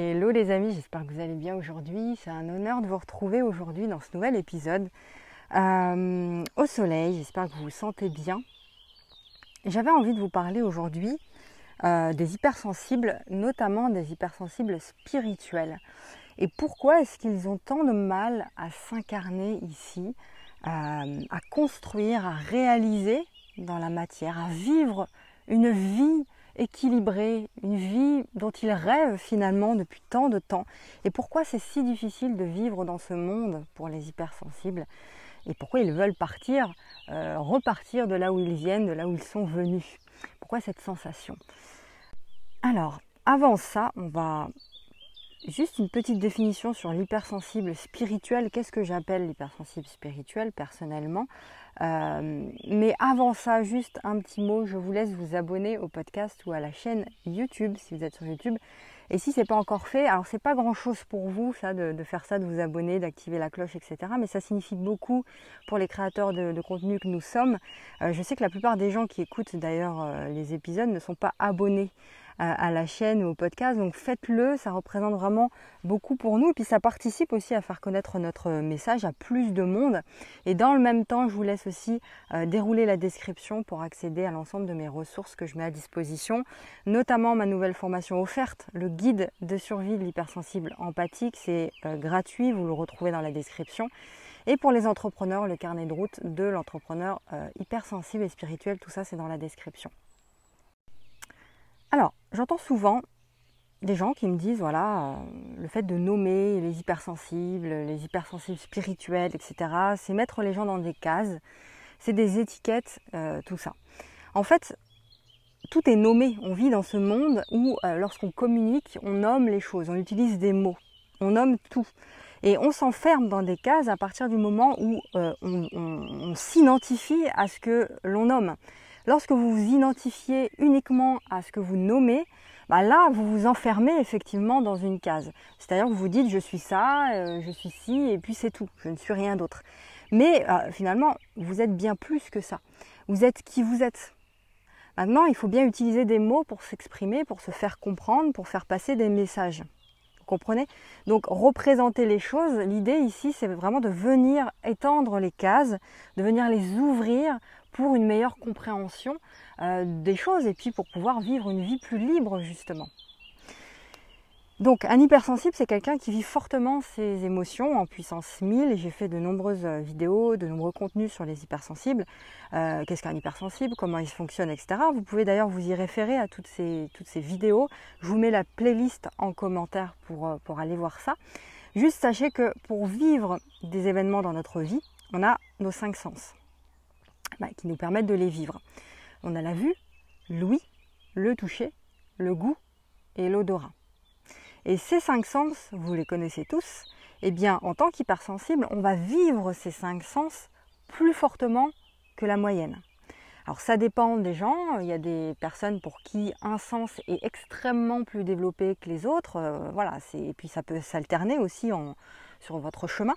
Hello les amis, j'espère que vous allez bien aujourd'hui. C'est un honneur de vous retrouver aujourd'hui dans ce nouvel épisode euh, au soleil. J'espère que vous vous sentez bien. J'avais envie de vous parler aujourd'hui euh, des hypersensibles, notamment des hypersensibles spirituels. Et pourquoi est-ce qu'ils ont tant de mal à s'incarner ici, euh, à construire, à réaliser dans la matière, à vivre une vie équilibrée, une vie dont ils rêvent finalement depuis tant de temps. Et pourquoi c'est si difficile de vivre dans ce monde pour les hypersensibles et pourquoi ils veulent partir, euh, repartir de là où ils viennent, de là où ils sont venus? Pourquoi cette sensation? Alors, avant ça, on va juste une petite définition sur l'hypersensible spirituel. Qu'est-ce que j'appelle l'hypersensible spirituel personnellement? Euh, Mais avant ça, juste un petit mot, je vous laisse vous abonner au podcast ou à la chaîne YouTube si vous êtes sur YouTube. Et si c'est pas encore fait, alors c'est pas grand chose pour vous ça de, faire ça, de vous abonner, d'activer la cloche, etc. Mais ça signifie beaucoup pour les créateurs de, contenu que nous sommes. Euh, je sais que la plupart des gens qui écoutent d'ailleurs euh, les épisodes ne sont pas abonnés à, la chaîne ou au podcast. Donc faites-le, ça représente vraiment beaucoup pour nous. Et puis ça participe aussi à faire connaître notre message à plus de monde. Et dans le même temps, je vous laisse aussi euh, dérouler la description pour accéder à l'ensemble de mes ressources que je mets à disposition, notamment ma nouvelle formation offerte, le guide de survie de l'hypersensible empathique. C'est euh, gratuit, vous le retrouvez dans la description. Et pour les entrepreneurs, le carnet de route de l'entrepreneur euh, hypersensible et spirituel, tout ça c'est dans la description. Alors, j'entends souvent des gens qui me disent, voilà, euh, le fait de nommer les hypersensibles, les hypersensibles spirituels, etc., c'est mettre les gens dans des cases, c'est des étiquettes, euh, tout ça. En fait, tout est nommé. On vit dans ce monde où, euh, lorsqu'on communique, on nomme les choses, on utilise des mots, on nomme tout. Et on s'enferme dans des cases à partir du moment où on s'identifie à ce que l'on nomme. Lorsque vous vous identifiez uniquement à ce que vous nommez, bah là, vous vous enfermez effectivement dans une case. C'est-à-dire que vous vous dites je suis ça, euh, je suis ci, et puis c'est tout, je ne suis rien d'autre. Mais euh, finalement, vous êtes bien plus que ça. Vous êtes qui vous êtes. Maintenant, il faut bien utiliser des mots pour s'exprimer, pour se faire comprendre, pour faire passer des messages. Vous comprenez? Donc, représenter les choses, l'idée ici, c'est vraiment de venir étendre les cases, de venir les ouvrir pour une meilleure compréhension euh, des choses et puis pour pouvoir vivre une vie plus libre justement. Donc un hypersensible, c'est quelqu'un qui vit fortement ses émotions en puissance 1000. J'ai fait de nombreuses euh, vidéos, de nombreux contenus sur les hypersensibles. Euh, qu'est-ce qu'un hypersensible, comment il fonctionne, etc. Vous pouvez d'ailleurs vous y référer à toutes ces, vidéos. Je vous mets la playlist en commentaire pour, pour aller voir ça. Juste sachez que pour vivre des événements dans notre vie, on a nos cinq sens. Bah, qui nous permettent de les vivre. On a la vue, l'ouïe, le toucher, le goût et l'odorat. Et ces cinq sens, vous les connaissez tous, eh bien en tant qu'hypersensible, on va vivre ces cinq sens plus fortement que la moyenne. Alors ça dépend des gens, il y a des personnes pour qui un sens est extrêmement plus développé que les autres, euh, voilà, et puis ça peut s'alterner aussi sur votre chemin.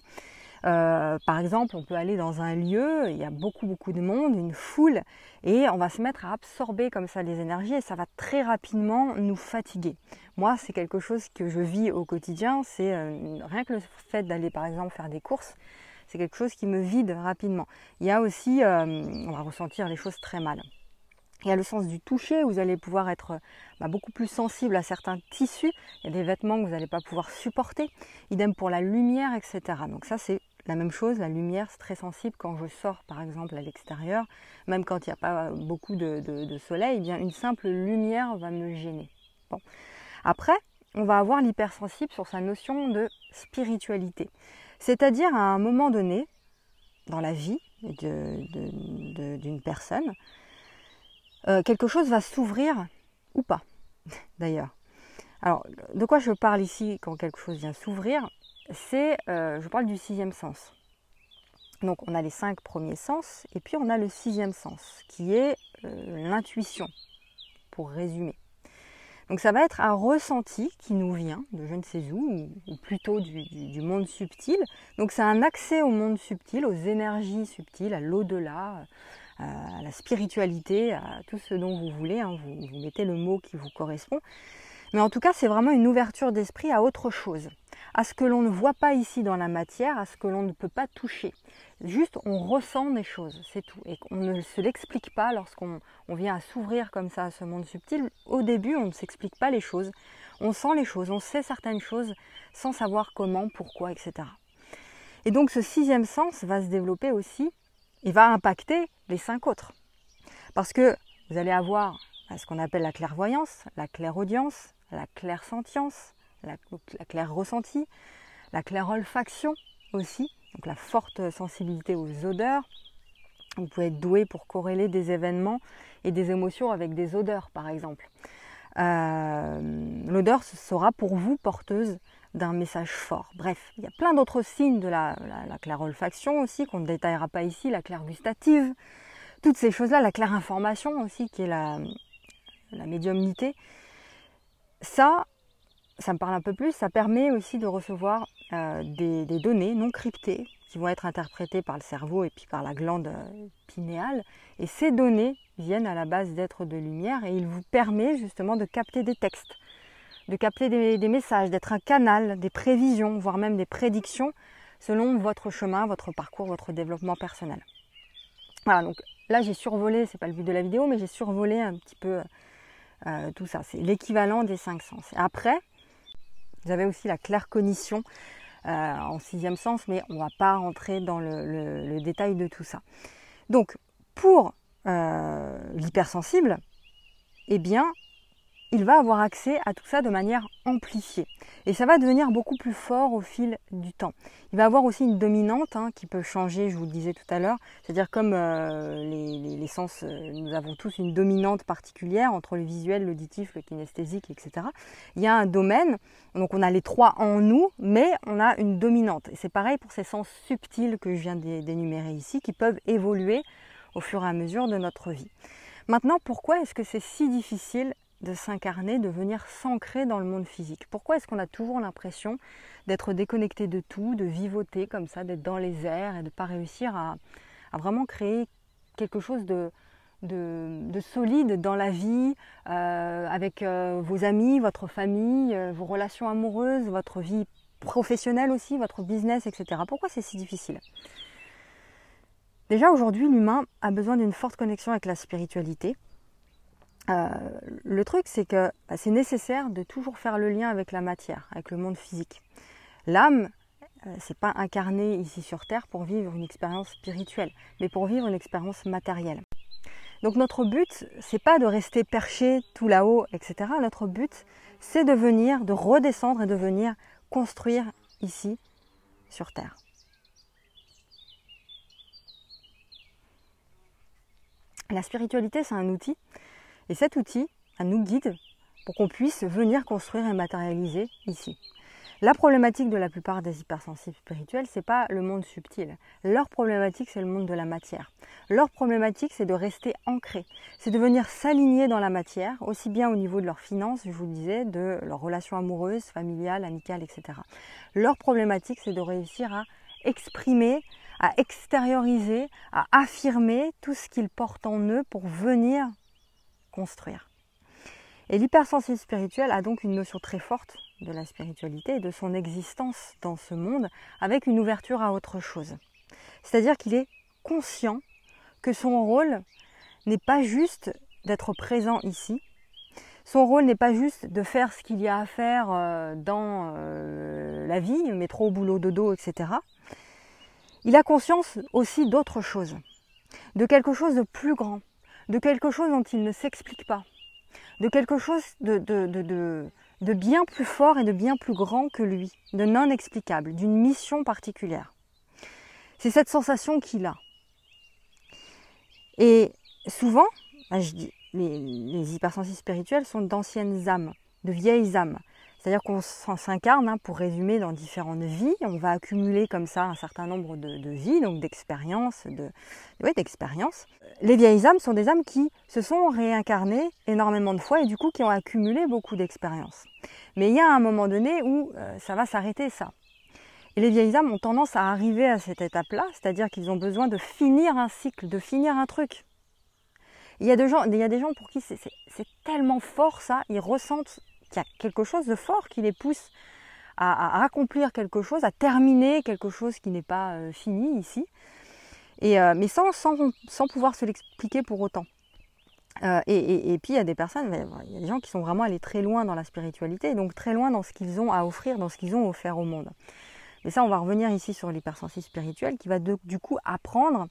Euh, par exemple, on peut aller dans un lieu, il y a beaucoup beaucoup de monde, une foule, et on va se mettre à absorber comme ça les énergies et ça va très rapidement nous fatiguer. Moi, c'est quelque chose que je vis au quotidien, c'est euh, rien que le fait d'aller par exemple faire des courses, c'est quelque chose qui me vide rapidement. Il y a aussi, euh, on va ressentir les choses très mal. Il y a le sens du toucher, vous allez pouvoir être bah, beaucoup plus sensible à certains tissus. Il y a des vêtements que vous n'allez pas pouvoir supporter. Idem pour la lumière, etc. Donc ça, c'est la même chose, la lumière, c'est très sensible quand je sors par exemple à l'extérieur, même quand il n'y a pas beaucoup de, soleil, eh bien une simple lumière va me gêner. Après, on va avoir l'hypersensible sur sa notion de spiritualité. C'est-à-dire à un moment donné, dans la vie d'une personne, euh, quelque chose va s'ouvrir ou pas, d'ailleurs. Alors, de quoi je parle ici quand quelque chose vient s'ouvrir? C'est, euh, je parle du sixième sens. Donc on a les cinq premiers sens et puis on a le sixième sens qui est euh, l'intuition, pour résumer. Donc ça va être un ressenti qui nous vient de je ne sais où, ou, plutôt du, monde subtil. Donc c'est un accès au monde subtil, aux énergies subtiles, à l'au-delà, à la spiritualité, à tout ce dont vous voulez. Hein. vous mettez le mot qui vous correspond. Mais en tout cas, c'est vraiment une ouverture d'esprit à autre chose, à ce que l'on ne voit pas ici dans la matière, à ce que l'on ne peut pas toucher. Juste, on ressent des choses, c'est tout. Et on ne se l'explique pas lorsqu'on vient à s'ouvrir comme ça à ce monde subtil. Au début, on ne s'explique pas les choses. On sent les choses, on sait certaines choses sans savoir comment, pourquoi, etc. Et donc ce sixième sens va se développer aussi et va impacter les cinq autres. Parce que vous allez avoir ce qu'on appelle la clairvoyance, la clairaudience, la clairsentience, la, la claire ressenti, la claire olfaction aussi, donc la forte sensibilité aux odeurs. Vous pouvez être doué pour corréler des événements et des émotions avec des odeurs, par exemple. Euh, l'odeur sera pour vous porteuse d'un message fort. Bref, il y a plein d'autres signes de la, la, claire olfaction aussi, qu'on ne détaillera pas ici, la claire gustative, toutes ces choses-là, la claire information aussi, qui est la, la médiumnité. Ça, ça me parle un peu plus, ça permet aussi de recevoir euh, des, données non cryptées qui vont être interprétées par le cerveau et puis par la glande euh, pinéale. Et ces données viennent à la base d'êtres de lumière et il vous permet justement de capter des textes, de capter des, messages, d'être un canal, des prévisions, voire même des prédictions selon votre chemin, votre parcours, votre développement personnel. Voilà, donc là j'ai survolé, c'est pas le but de la vidéo, mais j'ai survolé un petit peu euh, tout ça. C'est l'équivalent des cinq sens. Après, avez aussi la claire cognition euh, en sixième sens, mais on ne va pas rentrer dans le, détail de tout ça. Donc, pour euh, l'hypersensible, eh bien, il va avoir accès à tout ça de manière amplifiée. Et ça va devenir beaucoup plus fort au fil du temps. Il va avoir aussi une dominante hein, qui peut changer, je vous le disais tout à l'heure. C'est-à-dire comme euh, les, sens, euh, nous avons tous une dominante particulière entre le visuel, l'auditif, le kinesthésique, etc. Il y a un domaine, donc on a les trois en nous, mais on a une dominante. Et c'est pareil pour ces sens subtils que je viens d'énumérer ici, qui peuvent évoluer au fur et à mesure de notre vie. Maintenant, pourquoi est-ce que c'est si difficile de s'incarner, de venir s'ancrer dans le monde physique. Pourquoi est-ce qu'on a toujours l'impression d'être déconnecté de tout, de vivoter comme ça, d'être dans les airs et de ne pas réussir à, vraiment créer quelque chose de, de, solide dans la vie, euh, avec euh, vos amis, votre famille, euh, vos relations amoureuses, votre vie professionnelle aussi, votre business, etc. Pourquoi c'est si difficile? Déjà aujourd'hui, l'humain a besoin d'une forte connexion avec la spiritualité, euh, le truc, c'est que bah, c'est nécessaire de toujours faire le lien avec la matière, avec le monde physique. L'âme, euh, c'est pas incarné ici sur Terre pour vivre une expérience spirituelle, mais pour vivre une expérience matérielle. Donc notre but, c'est pas de rester perché tout là-haut, etc. Notre but, c'est de venir, de redescendre et de venir construire ici sur Terre. La spiritualité, c'est un outil et cet outil nous guide pour qu'on puisse venir construire et matérialiser ici. La problématique de la plupart des hypersensibles spirituels, c'est pas le monde subtil. Leur problématique, c'est le monde de la matière. Leur problématique, c'est de rester ancré. C'est de venir s'aligner dans la matière, aussi bien au niveau de leurs finances, je vous le disais, de leurs relations amoureuses, familiales, amicales, etc. Leur problématique, c'est de réussir à exprimer, à extérioriser, à affirmer tout ce qu'ils portent en eux pour venir construire. Et l'hypersensible spirituel a donc une notion très forte de la spiritualité et de son existence dans ce monde avec une ouverture à autre chose. C'est-à-dire qu'il est conscient que son rôle n'est pas juste d'être présent ici. Son rôle n'est pas juste de faire ce qu'il y a à faire euh, dans euh, la vie, métro, boulot, dodo, etc. Il a conscience aussi d'autre chose, de quelque chose de plus grand, de quelque chose dont il ne s'explique pas, de quelque chose de, bien plus fort et de bien plus grand que lui, de non explicable, d'une mission particulière. C'est cette sensation qu'il a. Et souvent, bah, je dis, les, les hypersensibles spirituels sont d'anciennes âmes, de vieilles âmes, c'est-à-dire qu'on s'incarne, hein, pour résumer, dans différentes vies. On va accumuler comme ça un certain nombre de, vies, donc d'expériences. De, d'expériences. Les vieilles âmes sont des âmes qui se sont réincarnées énormément de fois et du coup qui ont accumulé beaucoup d'expériences. Mais il y a un moment donné où euh, ça va s'arrêter ça. Et les vieilles âmes ont tendance à arriver à cette étape-là, c'est-à-dire qu'ils ont besoin de finir un cycle, de finir un truc. Il y a des gens pour qui c'est tellement fort ça, ils ressentent qu'il y a quelque chose de fort qui les pousse à, accomplir quelque chose, à terminer quelque chose qui n'est pas euh, fini ici, et, euh, mais sans, sans, pouvoir se l'expliquer pour autant. Euh, et, puis il y a des personnes, il y a des gens qui sont vraiment allés très loin dans la spiritualité, donc très loin dans ce qu'ils ont à offrir, dans ce qu'ils ont offert au monde. Mais ça, on va revenir ici sur l'hypersensible spirituel qui va du coup apprendre,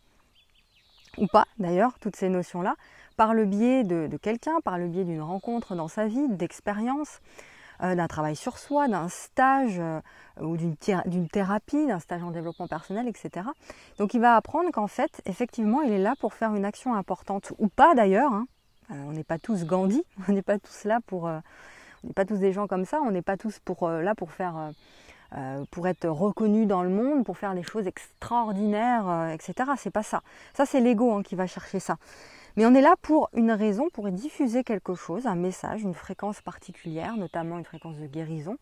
ou pas d'ailleurs, toutes ces notions-là, par le biais de, quelqu'un, par le biais d'une rencontre dans sa vie, d'expérience, euh, d'un travail sur soi, d'un stage euh, ou d'une thérapie, d'un stage en développement personnel, etc. Donc il va apprendre qu'en fait, effectivement, il est là pour faire une action importante, ou pas d'ailleurs. Hein. Euh, on n'est pas tous Gandhi, on n'est pas tous là pour... on n'est pas tous des gens comme ça, on n'est pas tous là pour faire... pour être reconnu dans le monde, pour faire des choses extraordinaires, etc. C'est pas ça. Ça, c'est l'ego hein, qui va chercher ça. Mais on est là pour une raison, pour diffuser quelque chose, un message, une fréquence particulière, notamment une fréquence de guérison.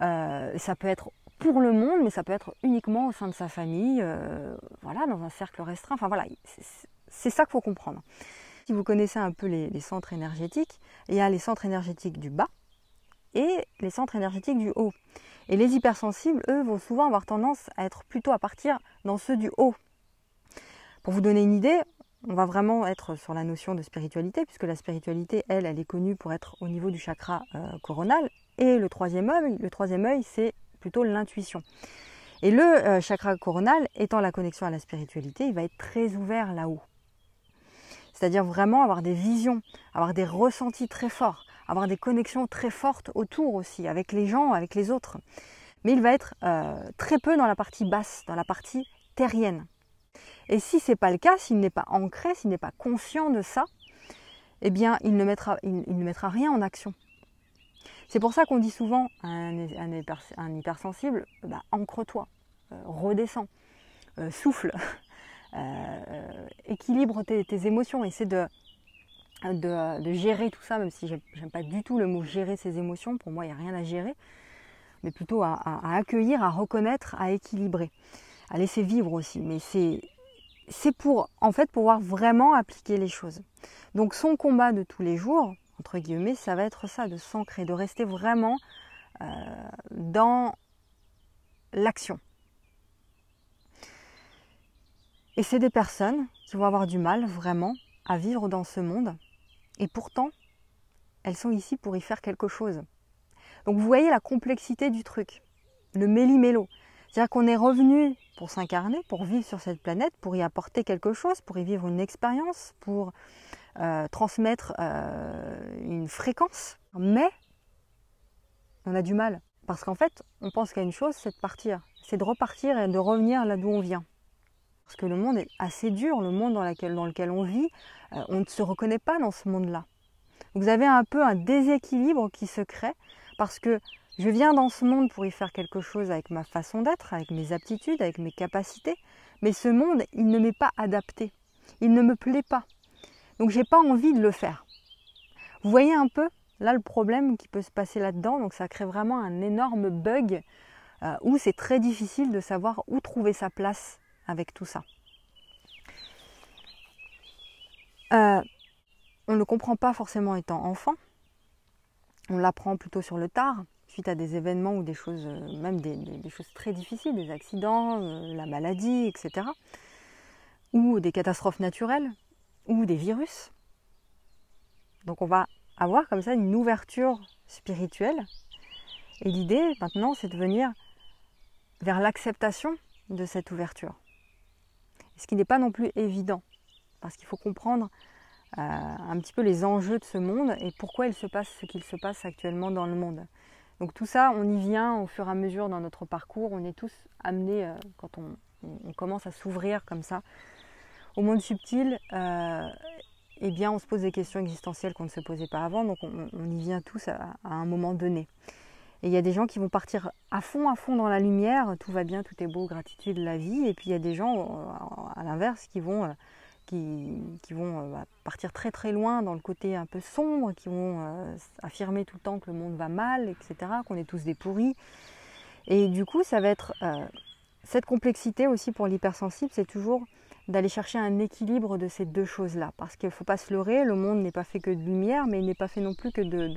Euh, ça peut être pour le monde, mais ça peut être uniquement au sein de sa famille, euh, voilà, dans un cercle restreint. Enfin voilà, c'est ça qu'il faut comprendre. Si vous connaissez un peu les, les, centres énergétiques, il y a les centres énergétiques du bas et les centres énergétiques du haut. Et les hypersensibles, eux, vont souvent avoir tendance à être plutôt à partir dans ceux du haut. Pour vous donner une idée, on va vraiment être sur la notion de spiritualité, puisque la spiritualité, elle, elle est connue pour être au niveau du chakra euh, coronal. Et le troisième œil, le troisième œil, c'est plutôt l'intuition. Et le euh, chakra coronal, étant la connexion à la spiritualité, il va être très ouvert là-haut. C'est-à-dire vraiment avoir des visions, avoir des ressentis très forts, avoir des connexions très fortes autour aussi, avec les gens, avec les autres. Mais il va être euh, très peu dans la partie basse, dans la partie terrienne. Et si ce n'est pas le cas, s'il n'est pas ancré, s'il n'est pas conscient de ça, eh bien, il ne mettra, rien en action. C'est pour ça qu'on dit souvent à un, hypersensible, ancre-toi, redescends, souffle, équilibre tes, émotions, essaie de, gérer tout ça, même si j'aime pas du tout le mot gérer ses émotions, pour moi il n'y a rien à gérer, mais plutôt à accueillir, à reconnaître, à équilibrer, à laisser vivre aussi. Mais c'est c'est pour en fait pouvoir vraiment appliquer les choses. Donc son combat de tous les jours, entre guillemets, ça va être ça, de s'ancrer, de rester vraiment euh, dans l'action. Et c'est des personnes qui vont avoir du mal vraiment à vivre dans ce monde. Et pourtant, elles sont ici pour y faire quelque chose. Donc vous voyez la complexité du truc, le méli-mélo. C'est-à-dire qu'on est revenu pour s'incarner, pour vivre sur cette planète, pour y apporter quelque chose, pour y vivre une expérience, pour euh, transmettre euh, une fréquence. Mais on a du mal. Parce qu'en fait, on pense qu'à une chose, c'est de partir. C'est de repartir et de revenir là d'où on vient. Parce que le monde est assez dur, le monde dans, lequel on vit, euh, on ne se reconnaît pas dans ce monde-là. Vous avez un peu un déséquilibre qui se crée parce que je viens dans ce monde pour y faire quelque chose avec ma façon d'être, avec mes aptitudes, avec mes capacités, mais ce monde, il ne m'est pas adapté. Il ne me plaît pas. Donc j'ai pas envie de le faire. Vous voyez un peu là le problème qui peut se passer là-dedans, donc ça crée vraiment un énorme bug euh, où c'est très difficile de savoir où trouver sa place avec tout ça. Euh, on ne le comprend pas forcément étant enfant, on l'apprend plutôt sur le tard, suite à des événements ou des choses, euh, même des, choses très difficiles, des accidents, euh, la maladie, etc. Ou des catastrophes naturelles, ou des virus. Donc on va avoir comme ça une ouverture spirituelle. Et l'idée maintenant, c'est de venir vers l'acceptation de cette ouverture. Ce qui n'est pas non plus évident, parce qu'il faut comprendre euh, un petit peu les enjeux de ce monde et pourquoi il se passe ce qu'il se passe actuellement dans le monde. Donc tout ça, on y vient au fur et à mesure dans notre parcours. On est tous amenés, euh, quand on, commence à s'ouvrir comme ça au monde subtil, euh, eh bien on se pose des questions existentielles qu'on ne se posait pas avant. Donc on, y vient tous à, un moment donné. Et il y a des gens qui vont partir à fond, à fond dans la lumière, tout va bien, tout est beau, gratitude, la vie. Et puis il y a des gens, euh, à l'inverse, qui vont qui, vont euh, bah, partir très très loin dans le côté un peu sombre, qui vont euh, affirmer tout le temps que le monde va mal, etc., qu'on est tous des pourris. Et du coup, ça va être euh, cette complexité aussi pour l'hypersensible, c'est toujours d'aller chercher un équilibre de ces deux choses-là. Parce qu'il ne faut pas se leurrer, le monde n'est pas fait que de lumière, mais il n'est pas fait non plus que de,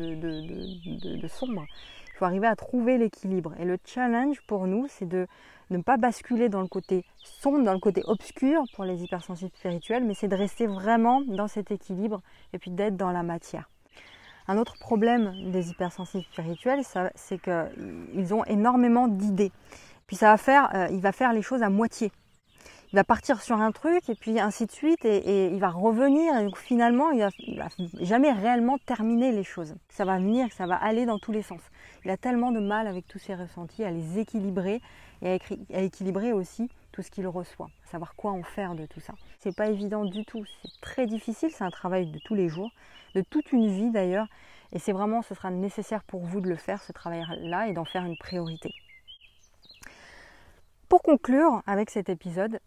de, sombre. Il faut arriver à trouver l'équilibre. Et le challenge pour nous, c'est de ne pas basculer dans le côté sombre, dans le côté obscur pour les hypersensibles spirituels, mais c'est de rester vraiment dans cet équilibre et puis d'être dans la matière. Un autre problème des hypersensibles spirituels, c'est qu'ils ont énormément d'idées. Puis ça va faire, euh, il va faire les choses à moitié il va partir sur un truc et puis ainsi de suite et, il va revenir et finalement il va, va, jamais réellement terminer les choses. Ça va venir, ça va aller dans tous les sens. Il a tellement de mal avec tous ses ressentis à les équilibrer et à, équilibrer aussi tout ce qu'il reçoit, savoir quoi en faire de tout ça. C'est pas évident du tout, c'est très difficile, c'est un travail de tous les jours, de toute une vie d'ailleurs, et c'est vraiment, ce sera nécessaire pour vous de le faire, ce travail-là, et d'en faire une priorité. Pour conclure avec cet épisode,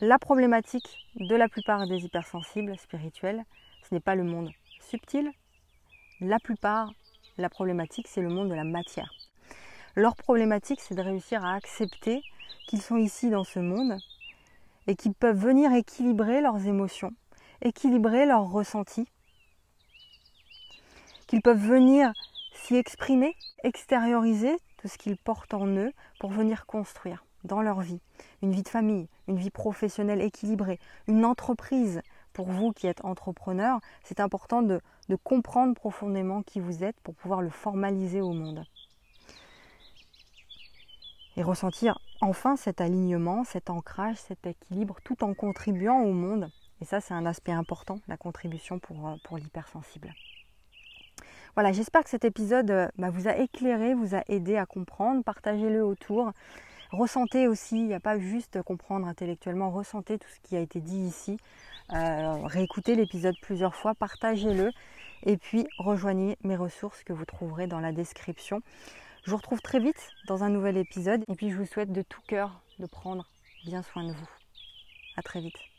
la problématique de la plupart des hypersensibles spirituels, ce n'est pas le monde subtil. La plupart, la problématique, c'est le monde de la matière. Leur problématique, c'est de réussir à accepter qu'ils sont ici dans ce monde et qu'ils peuvent venir équilibrer leurs émotions, équilibrer leurs ressentis, qu'ils peuvent venir s'y exprimer, extérioriser tout ce qu'ils portent en eux pour venir construire dans leur vie. Une vie de famille, une vie professionnelle équilibrée, une entreprise. Pour vous qui êtes entrepreneur, c'est important de, comprendre profondément qui vous êtes pour pouvoir le formaliser au monde. Et ressentir enfin cet alignement, cet ancrage, cet équilibre, tout en contribuant au monde. Et ça, c'est un aspect important, la contribution pour, euh, pour l'hypersensible. Voilà, j'espère que cet épisode euh, bah, vous a éclairé, vous a aidé à comprendre. Partagez-le autour. Ressentez aussi, il n'y a pas juste comprendre intellectuellement, ressentez tout ce qui a été dit ici. Euh, réécoutez l'épisode plusieurs fois, partagez-le et puis rejoignez mes ressources que vous trouverez dans la description. Je vous retrouve très vite dans un nouvel épisode et puis je vous souhaite de tout cœur de prendre bien soin de vous. À très vite.